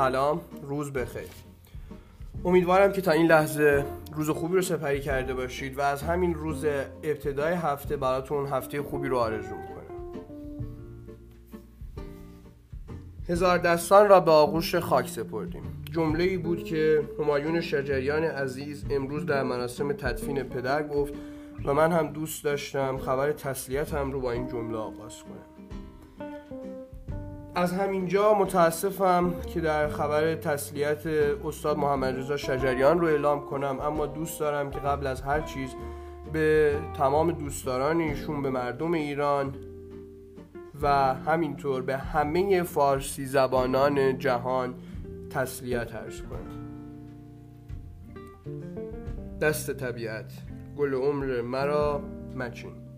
سلام روز بخیر. امیدوارم که تا این لحظه روز خوبی رو سپری کرده باشید و از همین روز ابتدای هفته براتون هفته خوبی رو آرزو می‌کنم. هزار دستان را به آغوش خاک سپردیم. جمله ای بود که همایون شجریان عزیز امروز در مراسم تدفین پدر گفت و من هم دوست داشتم خبر تسلیتم رو با این جمله آغاز کنم. از همینجا متاسفم که در خبر تسلیت استاد محمد رضا شجریان رو اعلام کنم اما دوست دارم که قبل از هر چیز به تمام دوستداران ایشون به مردم ایران و همینطور به همه فارسی زبانان جهان تسلیت عرض کنم. دست طبیعت گل عمر مرا مچین.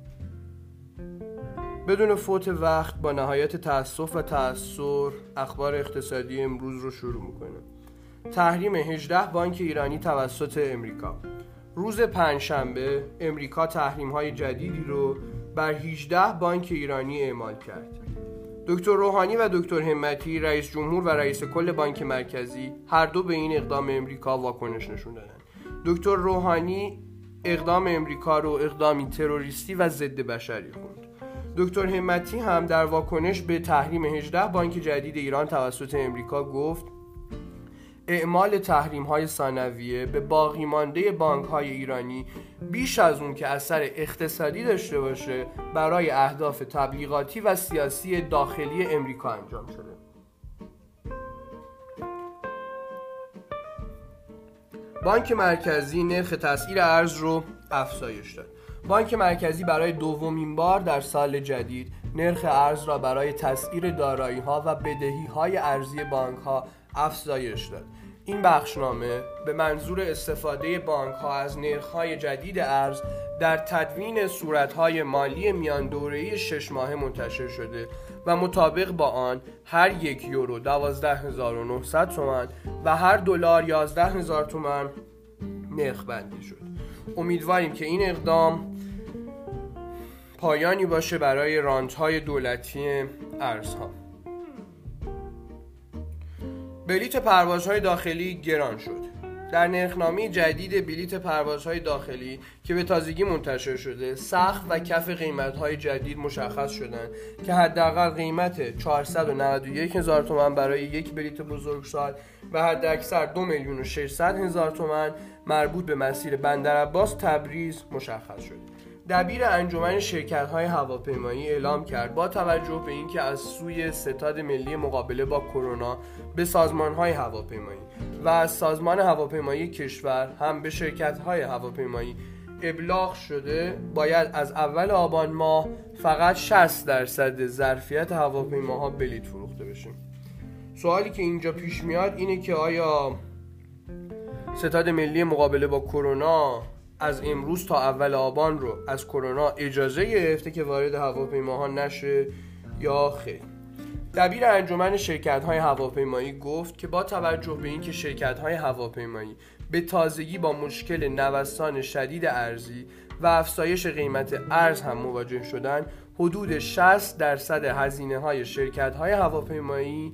بدون فوت وقت با نهایت تأسف و تأثیر اخبار اقتصادی امروز رو شروع می‌کنه. تحریم 18 بانک ایرانی توسط امریکا. روز پنجشنبه امریکا تحریم های جدیدی رو بر 18 بانک ایرانی اعمال کرد. دکتر روحانی و دکتر همتی رئیس جمهور و رئیس کل بانک مرکزی هر دو به این اقدام امریکا واکنش نشون دادن. دکتر روحانی اقدام امریکا رو اقدامی تروریستی و ضد بشری خوند. دکتر همتی هم در واکنش به تحریم 18 بانک جدید ایران توسط امریکا گفت اعمال تحریم های ثانویه به باقی مانده بانک های ایرانی بیش از اون که اثر اقتصادی داشته باشه برای اهداف تبلیغاتی و سیاسی داخلی امریکا انجام شده. بانک مرکزی نرخ تسعیر ارز رو افزایش داد. بانک مرکزی برای دومین بار در سال جدید نرخ ارز را برای تسعیر دارایی ها و بدهی های ارزی بانک ها افزایش داد. این بخشنامه به منظور استفاده بانک ها از نرخ های جدید ارز در تدوین صورت های مالی میان دوره‌ای شش ماهه منتشر شده و مطابق با آن هر یک یورو 12900 تومان و هر دلار 11000 تومان نرخ بندی شد. امیدواریم که این اقدام پایانی باشه برای رانت های دولتی ارزها. بلیت پروازهای داخلی گران شد. در نرخنامه جدید بلیت پروازهای داخلی که به تازگی منتشر شده سخت و کف قیمتهای جدید مشخص شدن که حداقل قیمت 491 هزار تومان برای یک بلیت بزرگسال و حداکثر 2 میلیون و 600 هزار تومان مربوط به مسیر بندرعباس تبریز مشخص شد دبیر انجمن شرکت های هواپیمایی اعلام کرد با توجه به اینکه از سوی ستاد ملی مقابله با کرونا به سازمان های هواپیمایی و از سازمان هواپیمایی کشور هم به شرکت های هواپیمایی ابلاغ شده باید از اول آبان ماه فقط 60 درصد ظرفیت هواپیماها بلیت فروخته بشه. سوالی که اینجا پیش میاد اینه که آیا ستاد ملی مقابله با کرونا از امروز تا اول آبان رو از کرونا اجازه گرفته که وارد هواپیماها نشه یا خیر. دبیر انجمن شرکت های هواپیمایی گفت که با توجه به اینکه شرکت های هواپیمایی به تازگی با مشکل نوسان شدید ارزی و افزایش قیمت ارز هم مواجه شدن حدود 60 درصد هزینه های شرکت های هواپیمایی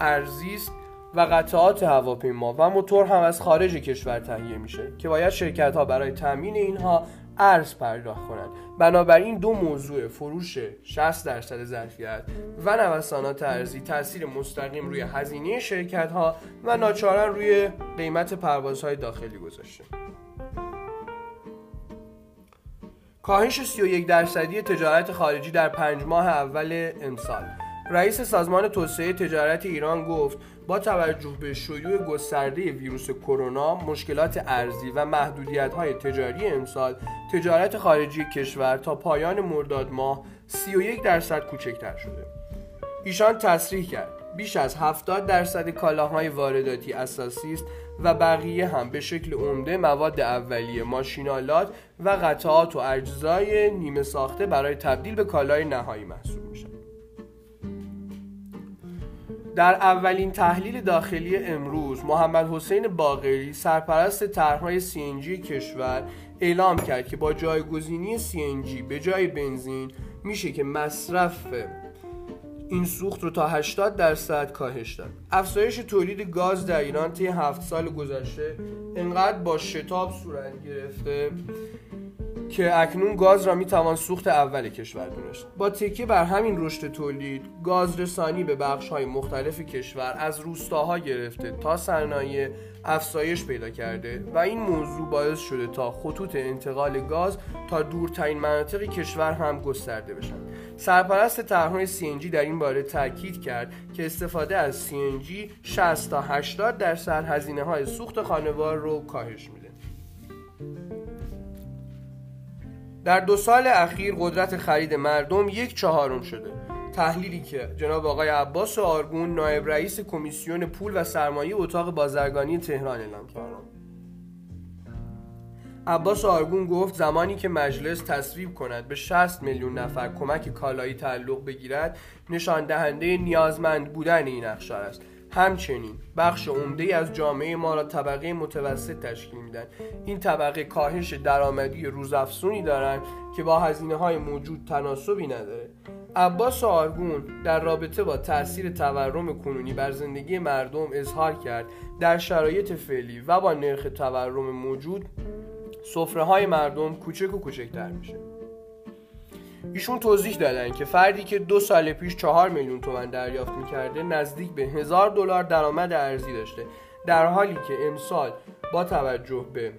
ارزی است و قطعات هواپیما و موتور هم از خارج کشور تهیه میشه که باید شرکت ها برای تامین اینها ارز پرداخت کنند. بنابراین دو موضوع فروش 60 درصد ظرفیت و نوسانات ارزی تاثیر مستقیم روی هزینه شرکت ها و ناچارن روی قیمت پروازهای داخلی گذاشته. کاهش 31 درصدی تجارت خارجی در پنج ماه اول امسال. رئیس سازمان توسعه تجارت ایران گفت با توجه به شیوع گسترده ویروس کرونا مشکلات ارزی و محدودیت های تجاری امسال تجارت خارجی کشور تا پایان مرداد ماه 31 درصد کوچکتر شده. ایشان تصریح کرد بیش از 70 درصد کالاهای وارداتی اساسی است و بقیه هم به شکل عمده مواد اولیه ماشینالات و قطعات و اجزای نیمه ساخته برای تبدیل به کالای نهایی محسوب. در اولین تحلیل داخلی امروز محمد حسین باقری سرپرست طرحهای CNG کشور اعلام کرد که با جایگزینی CNG به جای بنزین میشه که مصرف این سوخت رو تا 80 درصد کاهش داد. افزایش تولید گاز در ایران طی هفت سال گذشته انقدر با شتاب صورت گرفته که اکنون گاز را می‌توان سوخت اول کشور دونست با تکیه بر همین رشد تولید گاز رسانی به بخش های مختلف کشور از روستاها گرفته تا صنایع افزایش پیدا کرده و این موضوع باعث شده تا خطوط انتقال گاز تا دورترین مناطق کشور هم گسترده بشن. سرپرست طرحهای CNG در این باره تاکید کرد که استفاده از CNG 60 تا 80 درصد هزینه های سوخت خانوار رو کاهش میده. در دو سال اخیر قدرت خرید مردم یک چهارم شده. تحلیلی که جناب آقای عباس آرگون نایب رئیس کمیسیون پول و سرمایه اتاق بازرگانی تهران اعلام کردند عباس آرگون گفت زمانی که مجلس تصویب کند به 60 میلیون نفر کمک کالایی تعلق بگیرد نشان دهنده نیازمند بودن این اخشار است. همچنین بخش عمده از جامعه ما را طبقه متوسط تشکیل میدن این طبقه کاهش درآمدی روزافزونی دارند که با هزینه های موجود تناسبی نداره. عباس آرگون در رابطه با تاثیر تورم کنونی بر زندگی مردم اظهار کرد. در شرایط فعلی و با نرخ تورم موجود سفره های مردم کوچک و کوچکتر میشه ایشون توضیح دادن که فردی که دو سال پیش چهار میلیون تومن دریافت می‌کرده نزدیک به هزار دلار درآمد ارزی داشته. در حالی که امسال با توجه به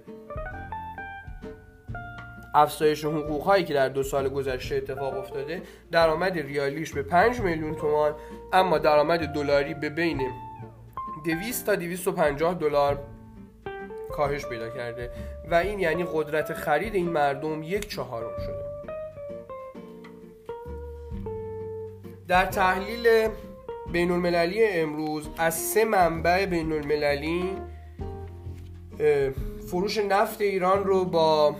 افزایش حقوق هایی که در دو سال گذشته اتفاق افتاده درآمد ریالیش به 5 میلیون تومان اما درآمد دلاری به بین 200 تا 250 دلار کاهش پیدا کرده. و این یعنی قدرت خرید این مردم یک چهارم شده. در تحلیل بین المللی امروز از سه منبع بین المللی فروش نفت ایران رو با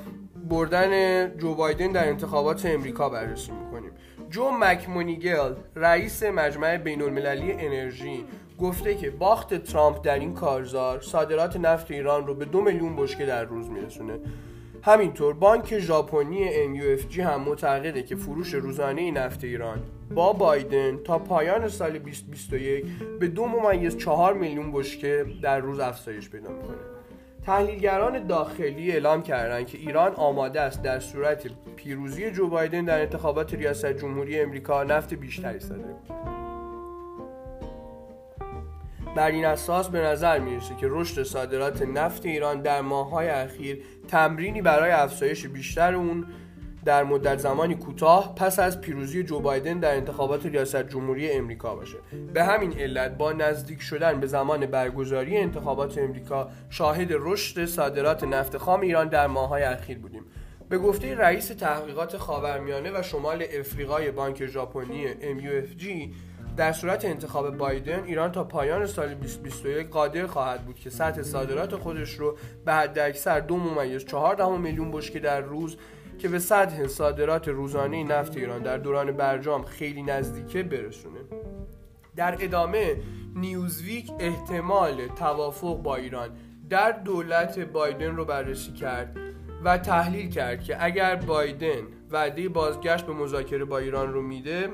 بردن جو بایدن در انتخابات امریکا بررسی می‌کنیم. جو مکمونیگل رئیس مجمع بین المللی انرژی گفته که باخت ترامپ در این کارزار صادرات نفت ایران رو به دو میلیون بشکه در روز میرسونه. همینطور بانک ژاپنی MUFG هم معتقده که فروش روزانه نفت ایران با بایدن تا پایان سال 2021 به دو ممیز چهار میلیون بشکه در روز افزایش پیدا می‌کنه. تحلیلگران داخلی اعلام کردند که ایران آماده است در صورت پیروزی جو بایدن در انتخابات ریاست جمهوری امریکا نفت بیشتری صادر بر این اساس به نظر می‌رسه که رشد صادرات نفت ایران در ماههای اخیر تمرینی برای افزایش بیشتر اون در مدت زمانی کوتاه پس از پیروزی جو بایدن در انتخابات ریاست جمهوری امریکا باشه. به همین علت با نزدیک شدن به زمان برگزاری انتخابات امریکا شاهد رشد صادرات نفت خام ایران در ماههای اخیر بودیم. به گفته رئیس تحقیقات خاورمیانه و شمال افریقای بانک ژاپنی MUFG در صورت انتخاب بایدن ایران تا پایان سال 2021 قادر خواهد بود که سطح صادرات خودش رو به حد اکثر دو ممیز چهار میلیون بشکه در روز که به سطح صادرات روزانه نفت ایران در دوران برجام خیلی نزدیکه برسونه. در ادامه نیوزویک احتمال توافق با ایران در دولت بایدن رو بررسی کرد و تحلیل کرد که اگر بایدن وعده بازگشت به مذاکره با ایران رو میده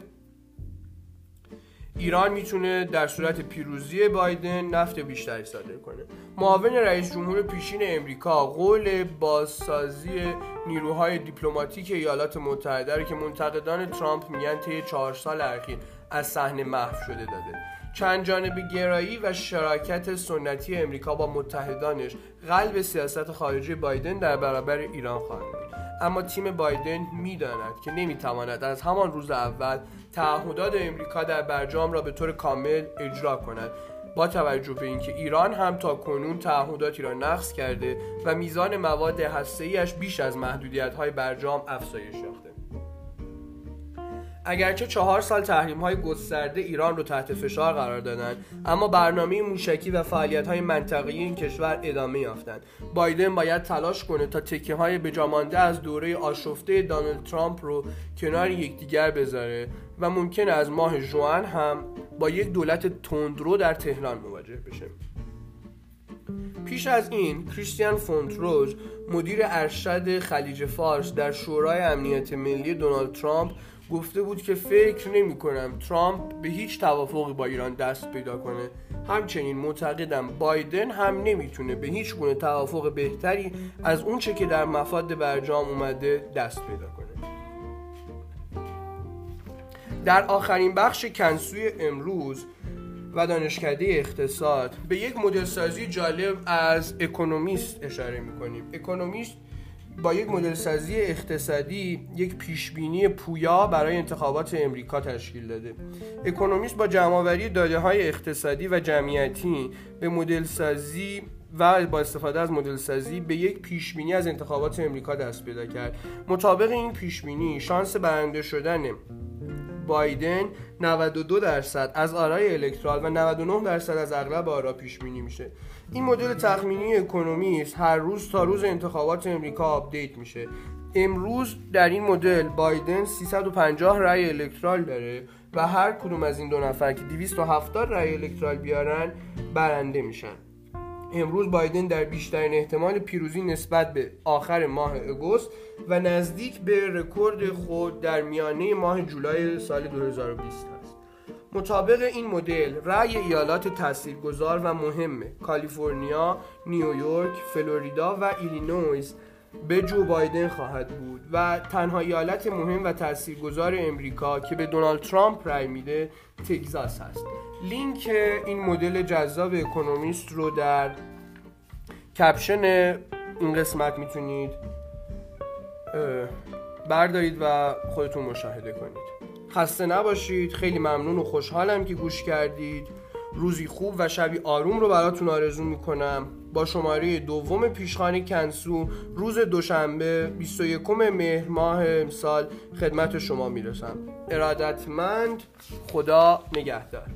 ایران می‌تونه در صورت پیروزی بایدن نفت بیشتری صادر کنه. معاون رئیس جمهور پیشین امریکا قول بازسازی نیروهای دیپلماتیک ایالات متحده رو که منتقدان ترامپ میگن طی چهار سال اخیر از صحنه محو شده داده. چند جانب گرایی و شراکت سنتی امریکا با متحدانش قلب سیاست خارجی بایدن در برابر ایران خواهد بود. اما تیم بایدن می‌داند که نمی‌تواند از همان روز اول تعهدات امریکا در برجام را به طور کامل اجرا کند. با توجه به اینکه ایران هم تا کنون تعهداتی را نقض کرده و میزان مواد هسته‌ایش بیش از محدودیت‌های برجام افزایش یافته. اگرچه چهار سال تحریم های گسترده ایران رو تحت فشار قرار دادن اما برنامه موشکی و فعالیت های منطقی این کشور ادامه یافتند. بایدن باید تلاش کنه تا تکه های بجامانده از دوره آشفته دانالد ترامپ رو کنار یکدیگر بذاره و ممکن از ماه جوان هم با یک دولت تندرو در تهران مواجه بشه. پیش از این کریستیان فونتروز مدیر ارشد خلیج فارس در شورای امنیت ملی دونالد ترامپ گفته بود که فکر نمی کنم ترامپ به هیچ توافقی با ایران دست پیدا کنه. همچنین معتقدم بایدن هم نمی‌تونه به هیچ گونه توافق بهتری از اونچه که در مفاد برجام اومده دست پیدا کنه. در آخرین بخش کنسوی امروز و دانشکده اقتصاد به یک مدل سازی جالب از اکونومیست اشاره می‌کنیم. اکونومیست با یک مدل سازی اقتصادی یک پیشبینی پویا برای انتخابات امریکا تشکیل داده. اکونومیست با جمعآوری داده های اقتصادی و جمعیتی به مدل سازی و با استفاده از مدل سازی به یک پیشبینی از انتخابات امریکا دست پیدا کرد. مطابق این پیشبینی شانس برنده شدن بایدن 92 درصد از آرای الکترال و 99 درصد از اغلب آرا پیش بینی میشه. این مدل تخمینی اکونومیست هر روز تا روز انتخابات امریکا آپدیت میشه. امروز در این مدل بایدن 350 رای الکترال داره و هر کدوم از این دو نفر که 270 رای الکترال بیارن برنده میشن. امروز بایدن در بیشترین احتمال پیروزی نسبت به آخر ماه اگوست و نزدیک به رکورد خود در میانه ماه جولای سال 2020 است. مطابق این مدل رأی ایالات تاثیرگذار و مهم کالیفرنیا، نیویورک، فلوریدا و ایلینویز به جو بایدن خواهد بود و تنها ایالت مهم و تاثیرگذار امریکا که به دونالد ترامپ رأی میده تگزاس هست لینک این مدل جذاب اکونومیست رو در کپشن این قسمت می‌تونید بردارید و خودتون مشاهده کنید. خسته نباشید. خیلی ممنون و خوشحالم که گوش کردید. روزی خوب و شبی آروم رو براتون آرزو می‌کنم. با شماره دوم پیشخانی کنسو روز دوشنبه 21 مهر ماه امسال خدمت شما می‌رسم. ارادتمند خدا نگهدار.